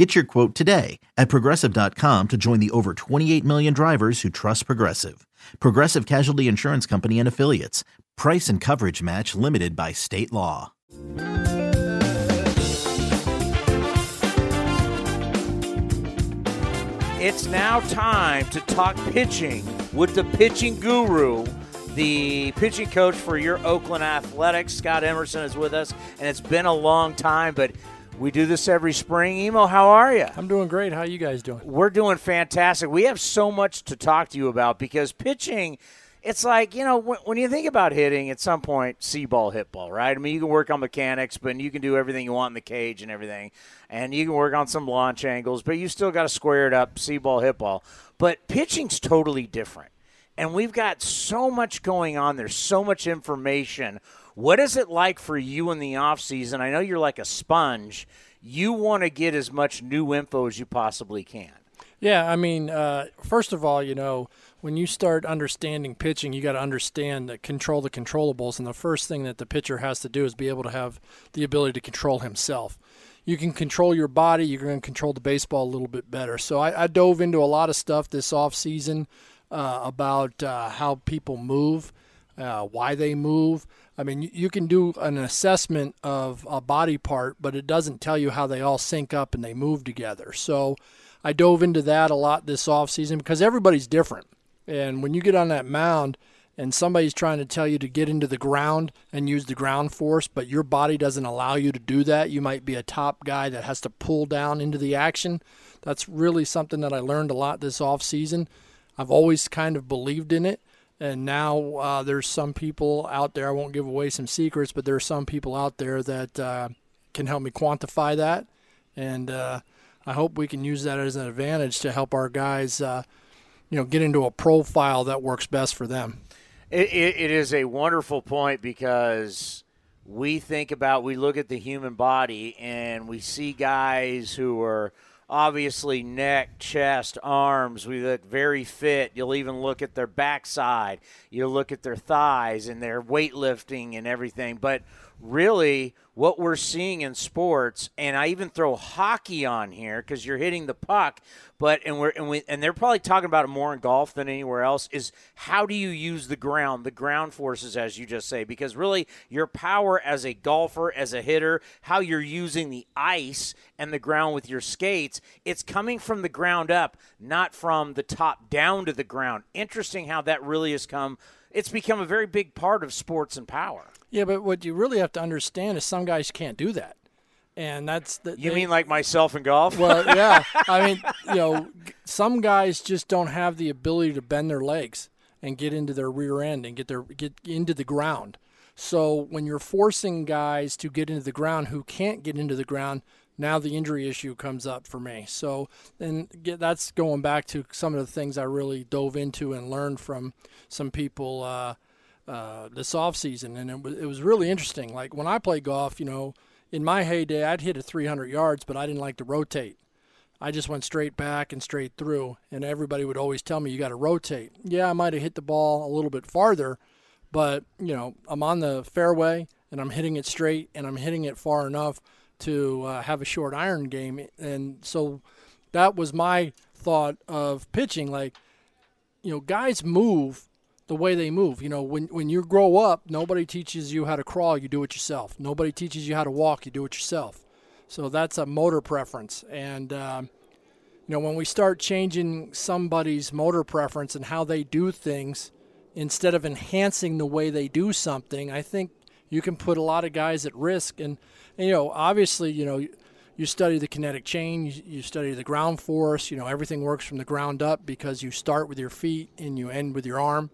Get your quote today at progressive.com to join the over 28 million drivers who trust Progressive. Progressive Casualty Insurance Company and Affiliates. Price and coverage match limited by state law. It's now time to talk pitching with the pitching guru, the pitching coach for your Oakland Athletics. Scott Emerson is with us, and it's been a long time, but we do this every spring. Emo, how are you? I'm doing great. How are you guys doing? We're doing fantastic. We have so much to talk to you about because pitching – it's like you know when, when, you think about hitting at some point see ball hit ball right i mean you can work on mechanics but you can do everything you want in the cage and everything and you can work on some launch angles but you still got to square it up see ball hit ball but pitching's totally different and we've got so much going on there's so much information what is it like for you in the off season i know you're like a sponge you want to get as much new info as you possibly can yeah i mean uh, first of all you know when you start understanding pitching, you got to understand that control the controllables. And the first thing that the pitcher has to do is be able to have the ability to control himself. You can control your body, you're going to control the baseball a little bit better. So I, I dove into a lot of stuff this off season uh, about uh, how people move, uh, why they move. I mean, you, can do an assessment of a body part, but it doesn't tell you how they all sync up and they move together. So I dove into that a lot this off season because everybody's different and when you get on that mound and somebody's trying to tell you to get into the ground and use the ground force, but your body doesn't allow you to do that, you might be a top guy that has to pull down into the action. That's really something that I learned a lot this off season. I've always kind of believed in it. And now uh, there's some people out there, I won't give away some secrets, but there are some people out there that uh, can help me quantify that. And uh, I hope we can use that as an advantage to help our guys uh, you know get into a profile that works best for them. it, it, it is a wonderful point because we think about we look at the human body and we see guys who are obviously neck, chest, arms. We look very fit. You'll even look at their backside. You'll look at their thighs and their weightlifting and everything. But really, what we're seeing in sports, and I even throw hockey on here because you're hitting the puck, but and we're and we and they're probably talking about it more in golf than anywhere else. Is how do you use the ground, the ground forces, as you just say? Because really, your power as a golfer, as a hitter, how you're using the ice and the ground with your skates, it's coming from the ground up, not from the top down to the ground. Interesting how that really has come. It's become a very big part of sports and power. Yeah, but what you really have to understand is some guys can't do that and that's the. You they, mean like myself in golf? Well, yeah. I mean, you know, some guys just don't have the ability to bend their legs and get into their rear end and get their get into the ground. So when you're forcing guys to get into the ground who can't get into the ground, now the injury issue comes up for me. So then that's going back to some of the things I really dove into and learned from some people uh, uh, this off season, and it was, it was really interesting. Like when I play golf, you know in my heyday, I'd hit it 300 yards, but I didn't like to rotate. I just went straight back and straight through, and everybody would always tell me you got to rotate. Yeah, I might have hit the ball a little bit farther, but you know I'm on the fairway and I'm hitting it straight and I'm hitting it far enough to uh, have a short iron game, and so that was my thought of pitching. Like, you know, guys move the way they move. You know, when when you grow up, nobody teaches you how to crawl, you do it yourself. Nobody teaches you how to walk, you do it yourself. So that's a motor preference. And um, you know, when we start changing somebody's motor preference and how they do things instead of enhancing the way they do something, I think you can put a lot of guys at risk. And, and you know, obviously, you know, you study the kinetic chain, you, you, study the ground force. You know, everything works from the ground up because you start with your feet and you end with your arm.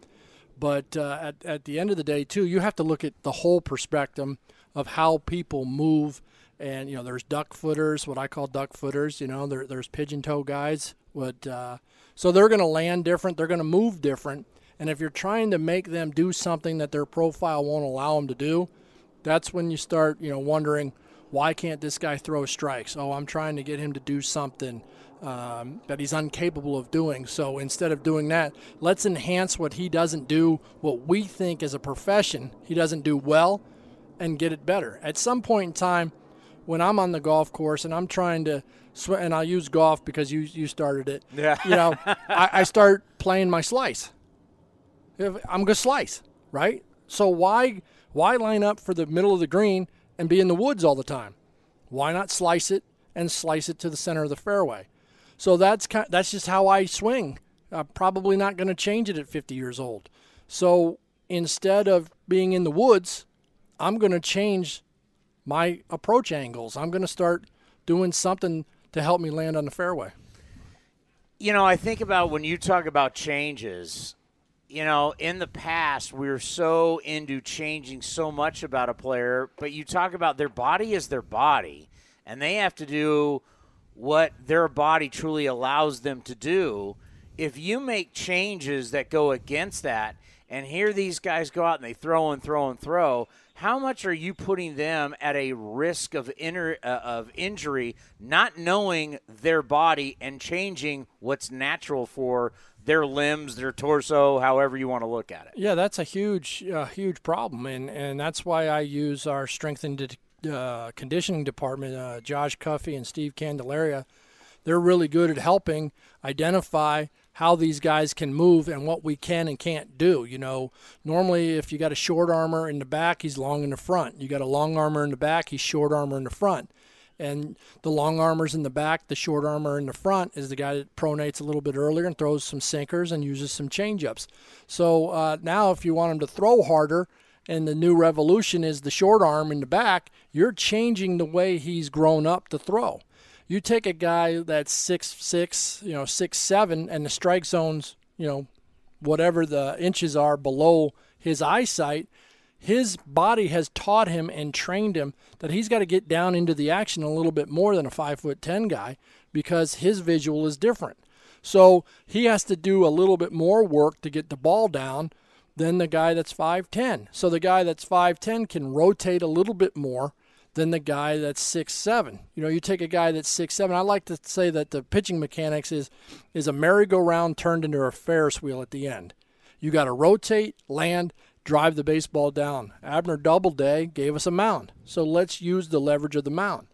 But uh, at, at the end of the day, too, you have to look at the whole perspective of how people move. And, you know, there's duck footers, what I call duck footers. You know, there, there's pigeon toe guys. What, uh, so they're going to land different, they're going to move different. And if you're trying to make them do something that their profile won't allow them to do, that's when you start, you know, wondering why can't this guy throw strikes? Oh, I'm trying to get him to do something um, that he's incapable of doing. So instead of doing that, let's enhance what he doesn't do, what we think as a profession he doesn't do well, and get it better. At some point in time, when I'm on the golf course and I'm trying to swim, and I'll use golf because you you started it. Yeah. You know, I, I start playing my slice. If I'm gonna slice, right? So why why line up for the middle of the green and be in the woods all the time? Why not slice it and slice it to the center of the fairway? So that's kind, that's just how I swing. I'm probably not going to change it at 50 years old. So instead of being in the woods, I'm going to change my approach angles. I'm going to start doing something to help me land on the fairway. You know, I think about when you talk about changes, you know, in the past, we were so into changing so much about a player, but you talk about their body is their body, and they have to do what their body truly allows them to do. If you make changes that go against that, and here these guys go out and they throw and throw and throw, how much are you putting them at a risk of inner uh, of injury, not knowing their body and changing what's natural for their limbs, their torso, however you want to look at it? Yeah, that's a huge, uh, huge problem, and and that's why I use our strength and uh, conditioning department, uh, Josh Cuffey and Steve Candelaria, they're really good at helping identify how these guys can move and what we can and can't do. You know, normally if you got a short armor in the back, he's long in the front. You got a long armor in the back, he's short armor in the front. And the long armor's in the back, the short armor in the front is the guy that pronates a little bit earlier and throws some sinkers and uses some changeups. So uh, now, if you want him to throw harder, and the new revolution is the short arm in the back, you're changing the way he's grown up to throw. You take a guy that's six six, you know, six seven, and the strike zone's, you know, whatever the inches are below his eyesight, his body has taught him and trained him that he's got to get down into the action a little bit more than a five foot ten guy because his visual is different. So he has to do a little bit more work to get the ball down than the guy that's 5'10. So the guy that's 5'10 can rotate a little bit more than the guy that's 6'7. You know, you take a guy that's 6'7. I like to say that the pitching mechanics is is a merry-go-round turned into a Ferris wheel at the end. You got to rotate, land, drive the baseball down. Abner Doubleday gave us a mound. So let's use the leverage of the mound.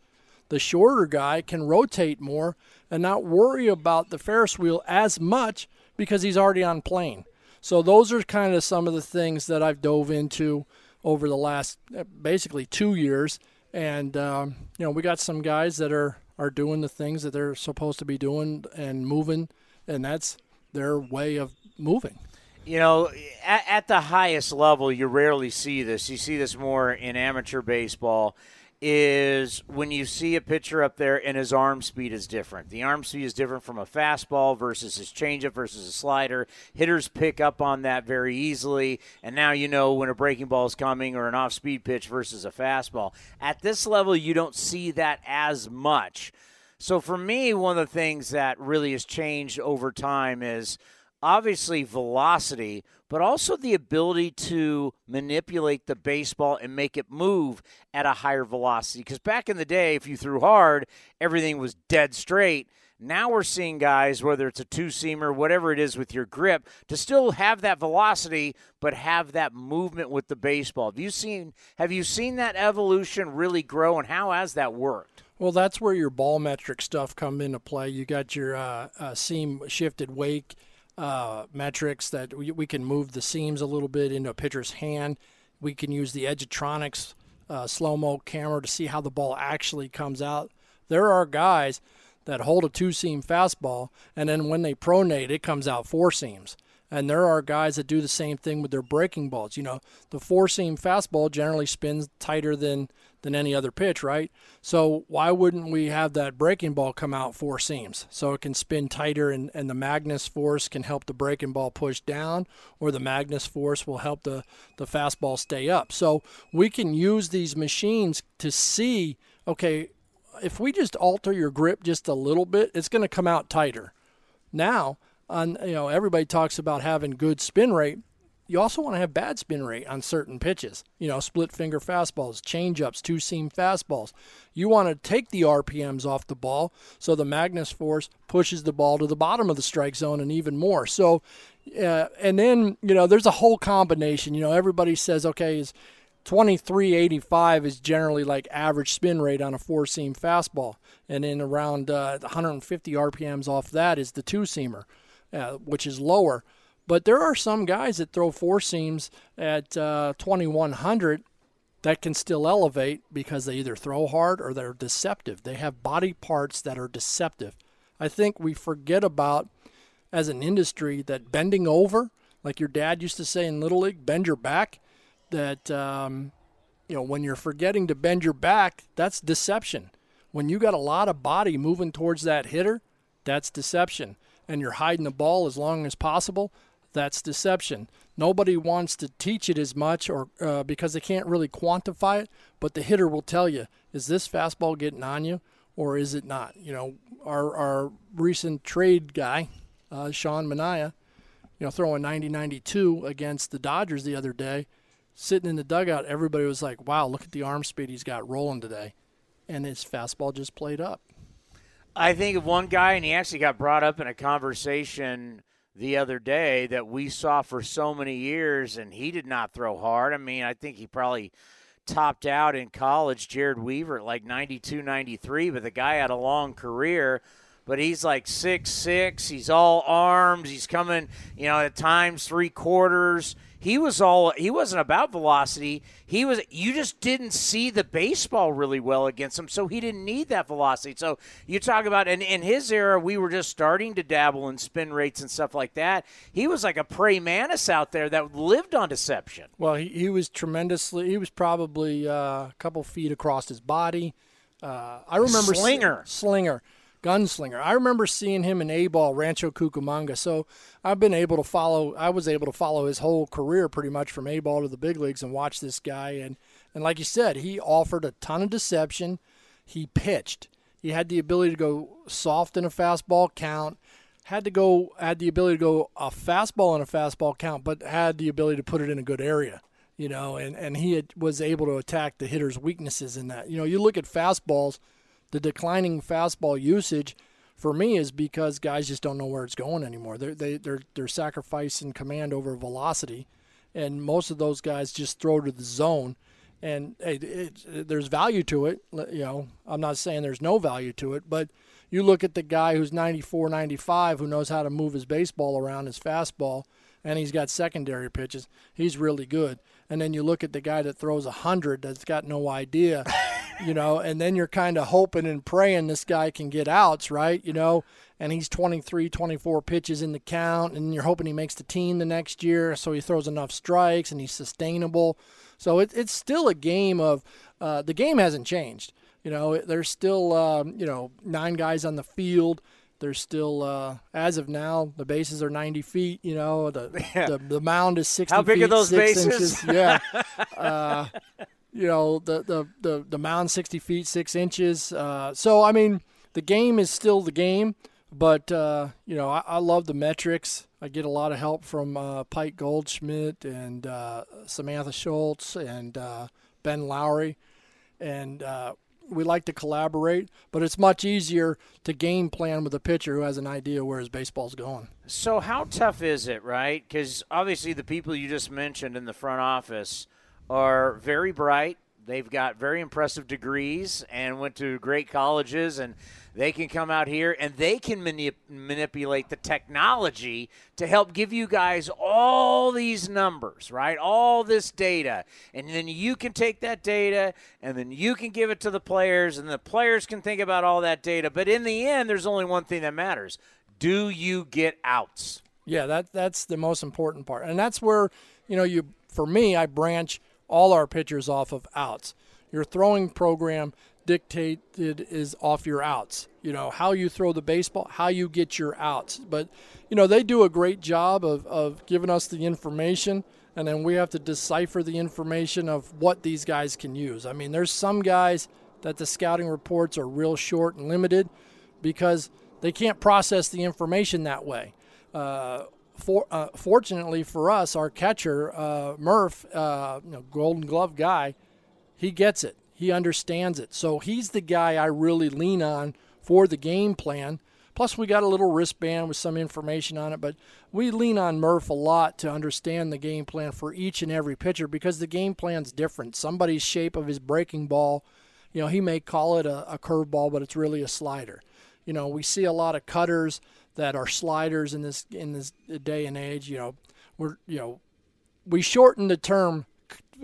The shorter guy can rotate more and not worry about the Ferris wheel as much because he's already on plane. So those are kind of some of the things that I've dove into over the last uh, basically two years, and um, you know we got some guys that are are doing the things that they're supposed to be doing and moving, and that's their way of moving. You know, at, at the highest level, you rarely see this. You see this more in amateur baseball is when you see a pitcher up there and his arm speed is different. The arm speed is different from a fastball versus his changeup versus a slider. Hitters pick up on that very easily, and now you know when a breaking ball is coming or an off speed pitch versus a fastball. At this level, you don't see that as much. So for me, one of the things that really has changed over time is obviously velocity, but also the ability to manipulate the baseball and make it move at a higher velocity. Because back in the day, if you threw hard, everything was dead straight. Now we're seeing guys, whether it's a two seamer, whatever it is with your grip, to still have that velocity, but have that movement with the baseball. Have you seen have you seen that evolution really grow, and how has that worked? Well, that's where your ball metric stuff come into play. You got your uh, uh, seam shifted wake uh, metrics that we, we, can move the seams a little bit into a pitcher's hand. We can use the Edgertronics uh, slow mo camera to see how the ball actually comes out. There are guys that hold a two seam fastball, and then when they pronate, it comes out four seams. And there are guys that do the same thing with their breaking balls. You know, the four seam fastball generally spins tighter than than any other pitch, right? So why wouldn't we have that breaking ball come out four seams so it can spin tighter and, and the Magnus force can help the breaking ball push down or the Magnus force will help the, the fastball stay up. So we can use these machines to see, okay, if we just alter your grip just a little bit, it's going to come out tighter. Now on you know everybody talks about having good spin rate. You also want to have bad spin rate on certain pitches. You know, split finger fastballs, changeups, two seam fastballs. You want to take the RPMs off the ball so the Magnus force pushes the ball to the bottom of the strike zone and even more. So, uh, and then you know, there's a whole combination. You know, everybody says, okay, is 2385 is generally like average spin rate on a four seam fastball, and then around uh, 150 RPMs off that is the two seamer, uh, which is lower. But there are some guys that throw four seams at uh, 2100 that can still elevate because they either throw hard or they're deceptive. They have body parts that are deceptive. I think we forget about as an industry that bending over, like your dad used to say in Little League, bend your back. That um, you know when you're forgetting to bend your back, that's deception. When you got a lot of body moving towards that hitter, that's deception. And you're hiding the ball as long as possible, that's deception. Nobody wants to teach it as much, or uh, because they can't really quantify it. But the hitter will tell you: is this fastball getting on you, or is it not? You know, our our recent trade guy, uh, Sean Manaea, you know, throwing 90-92 against the Dodgers the other day, sitting in the dugout. Everybody was like, "Wow, look at the arm speed he's got rolling today," and his fastball just played up. I think of one guy, and he actually got brought up in a conversation the other day that we saw for so many years, and he did not throw hard. I mean, I think he probably topped out in college, Jered Weaver, at like 92, 93, but the guy had a long career. But he's like six six. He's all arms. He's coming, you know, at times three quarters he was all he wasn't about velocity. He was you just didn't see the baseball really well against him, so he didn't need that velocity. So you talk about and in his era, we were just starting to dabble in spin rates and stuff like that. He was like a prey mantis out there that lived on deception. Well, he, he was tremendously. He was probably uh, a couple feet across his body. Uh, I remember slinger, slinger gunslinger. I remember seeing him in A ball, Rancho Cucamonga. So I've been able to follow. I was able to follow his whole career pretty much from A ball to the big leagues and watch this guy. And and like you said, he offered a ton of deception. He pitched. He had the ability to go soft in a fastball count. Had to go had the ability to go a fastball in a fastball count, but had the ability to put it in a good area. You know, and and he had, was able to attack the hitter's weaknesses in that. You know, you look at fastballs the declining fastball usage for me is because guys just don't know where it's going anymore. They're they, they're they're sacrificing command over velocity, and most of those guys just throw to the zone. And hey, it, it, there's value to it. You know, I'm not saying there's no value to it, but you look at the guy who's 94, 95, who knows how to move his baseball around, his fastball, and he's got secondary pitches. He's really good. And then you look at the guy that throws 100 that's got no idea you know, and then you're kind of hoping and praying this guy can get outs, right? You know, and he's 23, 24 pitches in the count, and you're hoping he makes the team the next year, so he throws enough strikes and he's sustainable. So it, it's still a game of uh, the game hasn't changed. You know, there's still um, you know nine guys on the field. There's still, uh, as of now, the bases are 90 feet. You know, the yeah. the, the, mound is 60 How big feet, are those bases? Inches. Yeah. Uh, you know the the the, the mound 60 feet 6 inches. Uh, so i mean the game is still the game but uh, you know I, I, love the metrics. I get a lot of help from uh, pike goldschmidt and uh, samantha schultz and uh, ben lowry. And uh, we like to collaborate but it's much easier to game plan with a pitcher who has an idea where his baseball's going. So how tough is it right? Because obviously the people you just mentioned in the front office are very bright. They've got very impressive degrees and went to great colleges, and they can come out here and they can manip- manipulate the technology to help give you guys all these numbers, right? All this data. And then you can take that data and then you can give it to the players, and the players can think about all that data. But in the end, there's only one thing that matters do you get outs? Yeah, that, that's the most important part. And that's where, you know, you for me, I branch – all our pitchers off of outs. Your throwing program dictated is off your outs. You know, how you throw the baseball, how you get your outs. But, you know, they do a great job of, of giving us the information, and then we have to decipher the information of what these guys can use. I mean, there's some guys that the scouting reports are real short and limited because they can't process the information that way. Uh, for, uh, fortunately for us, our catcher uh, Murph, uh, you know, Golden Glove guy, he gets it. He understands it. So he's the guy I really lean on for the game plan. Plus, we got a little wristband with some information on it, but we lean on Murph a lot to understand the game plan for each and every pitcher because the game plan's different. Somebody's shape of his breaking ball, you know, he may call it a, a curveball, but it's really a slider. You know, we see a lot of cutters that are sliders in this in this day and age. You know, we're you know, we shortened the term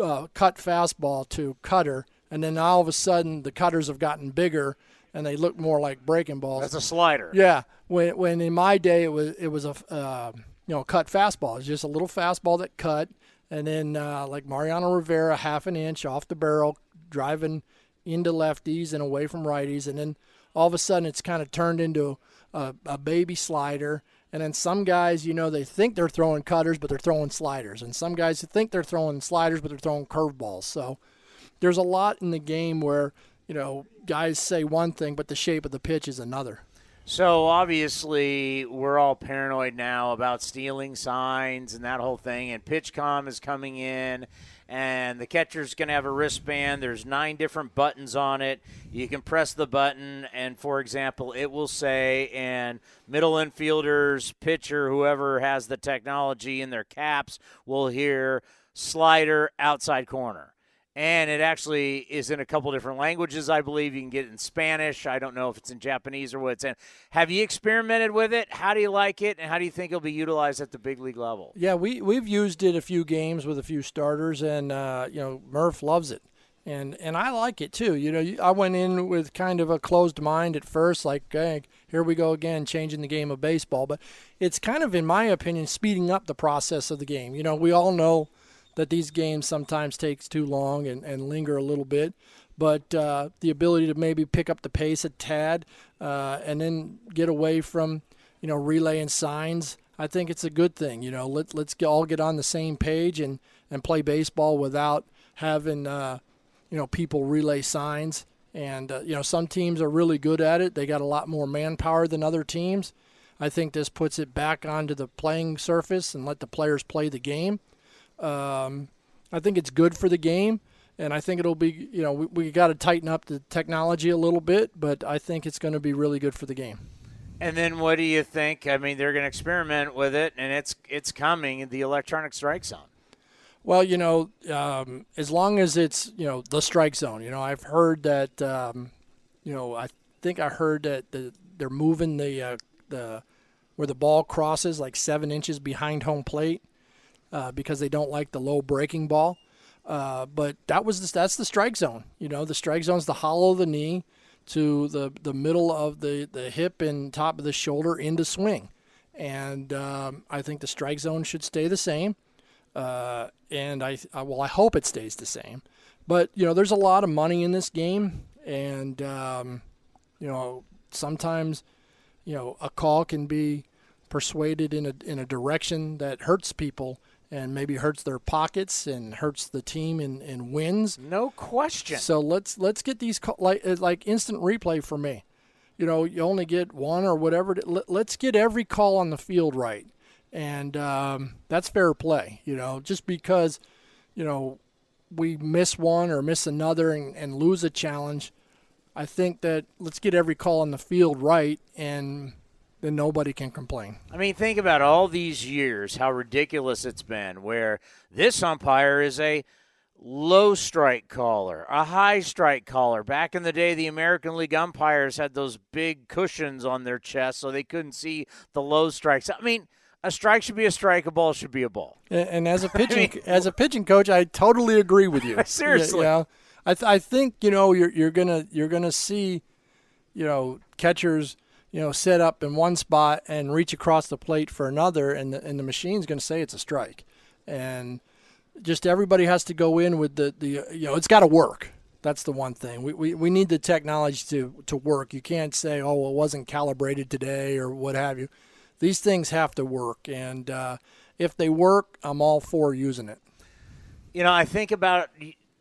uh, cut fastball to cutter, and then all of a sudden the cutters have gotten bigger and they look more like breaking balls. That's a slider. Yeah. When when in my day it was it was a uh, you know cut fastball. It's just a little fastball that cut, and then uh, like Mariano Rivera, half an inch off the barrel, driving into lefties and away from righties, and then all of a sudden it's kind of turned into a, a baby slider. And then some guys, you know, they think they're throwing cutters, but they're throwing sliders. And some guys think they're throwing sliders, but they're throwing curveballs. So there's a lot in the game where you know, guys say one thing, but the shape of the pitch is another. So obviously, we're all paranoid now about stealing signs and that whole thing. And PitchCom is coming in, and the catcher's going to have a wristband. There's nine different buttons on it. You can press the button, and for example, it will say, and middle infielders, pitcher, whoever has the technology in their caps will hear slider outside corner and it actually is in a couple different languages. I believe you can get it in Spanish. I don't know if it's in Japanese or what it's in. Have you experimented with it? How do you like it, and how do you think it'll be utilized at the big league level? Yeah, we we've used it a few games with a few starters, and uh, you know Murph loves it. And, and I like it too. You know, I went in with kind of a closed mind at first, like, hey, here we go again, changing the game of baseball. But it's kind of, in my opinion, speeding up the process of the game. You know, we all know that these games sometimes takes too long and, and linger a little bit. But uh, the ability to maybe pick up the pace a tad uh, and then get away from, you know, relaying signs, I think it's a good thing. You know, let, let's all get on the same page and, and play baseball without having, uh, you know, people relay signs. And, uh, you know, some teams are really good at it. They got a lot more manpower than other teams. I think this puts it back onto the playing surface and let the players play the game. Um, I think it's good for the game, and I think it'll be, you know, we, we got to tighten up the technology a little bit, but I think it's going to be really good for the game. And then what do you think? I mean, they're going to experiment with it, and it's it's coming the electronic strike zone. Well, you know, um, as long as it's you know the strike zone, you know, I've heard that, um, you know, I think I heard that the, they're moving the uh, the where the ball crosses like seven inches behind home plate uh, because they don't like the low breaking ball. Uh, but that was the, that's the strike zone. You know, the strike zone is the hollow of the knee to the the middle of the the hip and top of the shoulder into swing, and um, I think the strike zone should stay the same. Uh, and I, I well, I hope it stays the same. But you know, there's a lot of money in this game, and um, you know, sometimes you know a call can be persuaded in a in a direction that hurts people and maybe hurts their pockets and hurts the team and, in wins. No question. So let's let's get these like uh, like instant replay for me. You know, you only get one or whatever. Let's get every call on the field right, and um, that's fair play. You know, just because you know we miss one or miss another and, and lose a challenge, I think that let's get every call on the field right and then nobody can complain. I mean, think about all these years, how ridiculous it's been, where this umpire is a low strike caller, a high strike caller. Back in the day, the American League umpires had those big cushions on their chest so they couldn't see the low strikes. I mean, a strike should be a strike, a ball should be a ball. And, and as a pitching I mean, as a pitching coach, I totally agree with you. Seriously, you know, I th- I think you know you're you're gonna you're gonna see, you know, catchers you know, set up in one spot and reach across the plate for another, and the, and the machine's going to say it's a strike. And just everybody has to go in with the, the you know, it's got to work. That's the one thing. We, we, we need the technology to, to work. You can't say, oh, well, it wasn't calibrated today or what have you. These things have to work. And uh, if they work, I'm all for using it. You know, I think about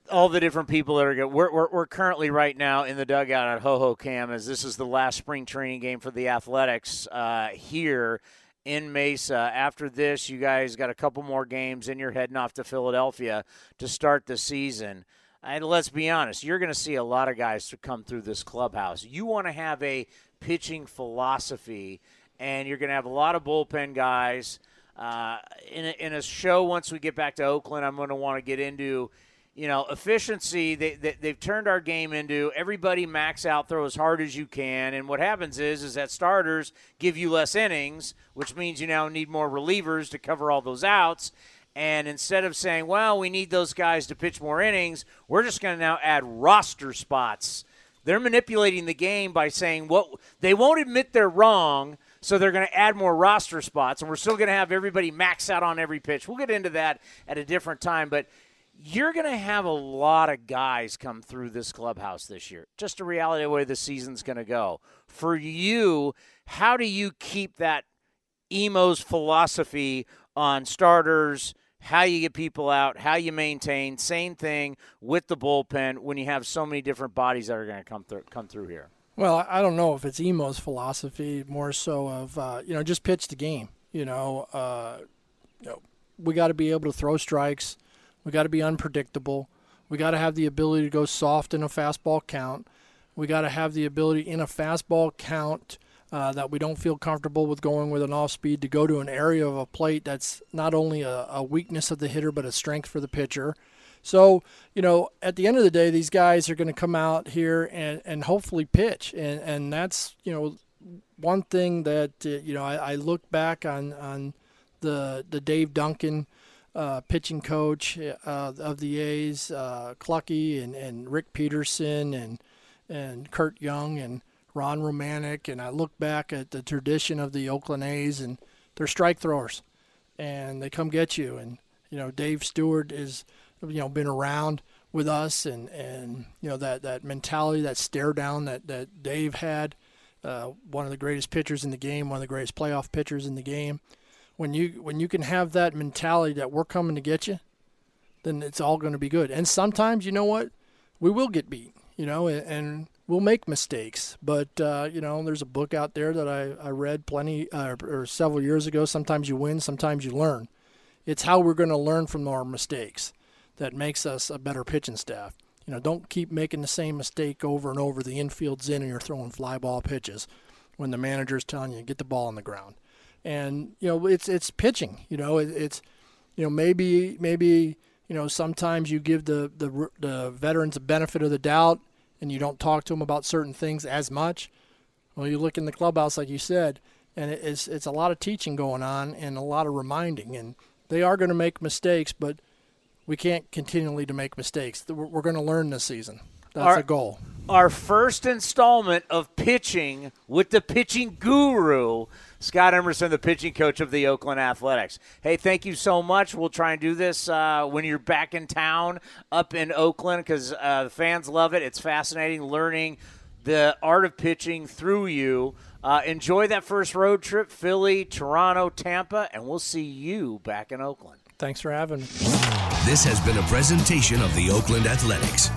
all the different people that are good. We're, we're, we're, currently right now in the dugout at Hohokam as this is the last spring training game for the Athletics uh, here. in Mesa. After this, you guys got a couple more games, and you're heading off to Philadelphia to start the season. And let's be honest, you're going to see a lot of guys to come through this clubhouse. You want to have a pitching philosophy, and you're going to have a lot of bullpen guys. Uh, in, a, in a show, once we get back to Oakland, I'm going to want to get into you know, efficiency, they, they, have turned our game into everybody max out, throw as hard as you can. And what happens is, is that starters give you less innings, which means you now need more relievers to cover all those outs. And instead of saying, well, we need those guys to pitch more innings, we're just going to now add roster spots. They're manipulating the game by saying what they won't admit they're wrong, so they're going to add more roster spots, and we're still going to have everybody max out on every pitch. We'll get into that at a different time, but you're going to have a lot of guys come through this clubhouse this year. Just a reality of the way the season's going to go. For you, how do you keep that emo's philosophy on starters, how you get people out, how you maintain, same thing with the bullpen when you have so many different bodies that are going to come through come through here. Well, I don't know if it's emo's philosophy, more so of uh, you know just pitch the game. You know, uh, you know we got to be able to throw strikes we got to be unpredictable. We got to have the ability to go soft in a fastball count. We got to have the ability in a fastball count uh, that we don't feel comfortable with going with an off speed to go to an area of a plate that's not only a, a weakness of the hitter but a strength for the pitcher. So, you know, at the end of the day, these guys are going to come out here and, and hopefully pitch. And, and that's, you know, one thing that, uh, you know, I, I look back on, on the, the Dave Duncan uh, pitching coach uh, of the A's, uh, Clucky and, and Rick Peterson and and Curt Young and Ron Romanick, and I look back at the tradition of the Oakland A's, and they're strike throwers, and they come get you. And you know, Dave Stewart is you know been around with us, and and you know that that mentality, that stare down that that Dave had, uh, one of the greatest pitchers in the game, one of the greatest playoff pitchers in the game when you when you can have that mentality that we're coming to get you, then it's all going to be good. And sometimes, you know what, we will get beat, you know, and, and we'll make mistakes. But uh, you know, there's a book out there that I, I read plenty uh, or several years ago. Sometimes you win, sometimes you learn. It's how we're going to learn from our mistakes that makes us a better pitching staff. You know, don't keep making the same mistake over and over. The infield's in and you're throwing fly ball pitches when the manager's telling you get the ball on the ground and you know it's it's pitching. You know it, it's you know maybe maybe you know sometimes you give the, the the veterans a benefit of the doubt and you don't talk to them about certain things as much. Well, you look in the clubhouse like you said, and it's it's a lot of teaching going on and a lot of reminding, and they are going to make mistakes, but we can't continually to make mistakes. We're going to learn this season. That's our, a goal. Our first installment of pitching with the pitching guru Scott Emerson, the pitching coach of the Oakland Athletics. Hey, thank you so much. We'll try and do this uh, when you're back in town up in Oakland because uh, the fans love it. It's fascinating learning the art of pitching through you. Uh, enjoy that first road trip, Philly, Toronto, Tampa, and we'll see you back in Oakland. Thanks for having me. This has been a presentation of the Oakland Athletics.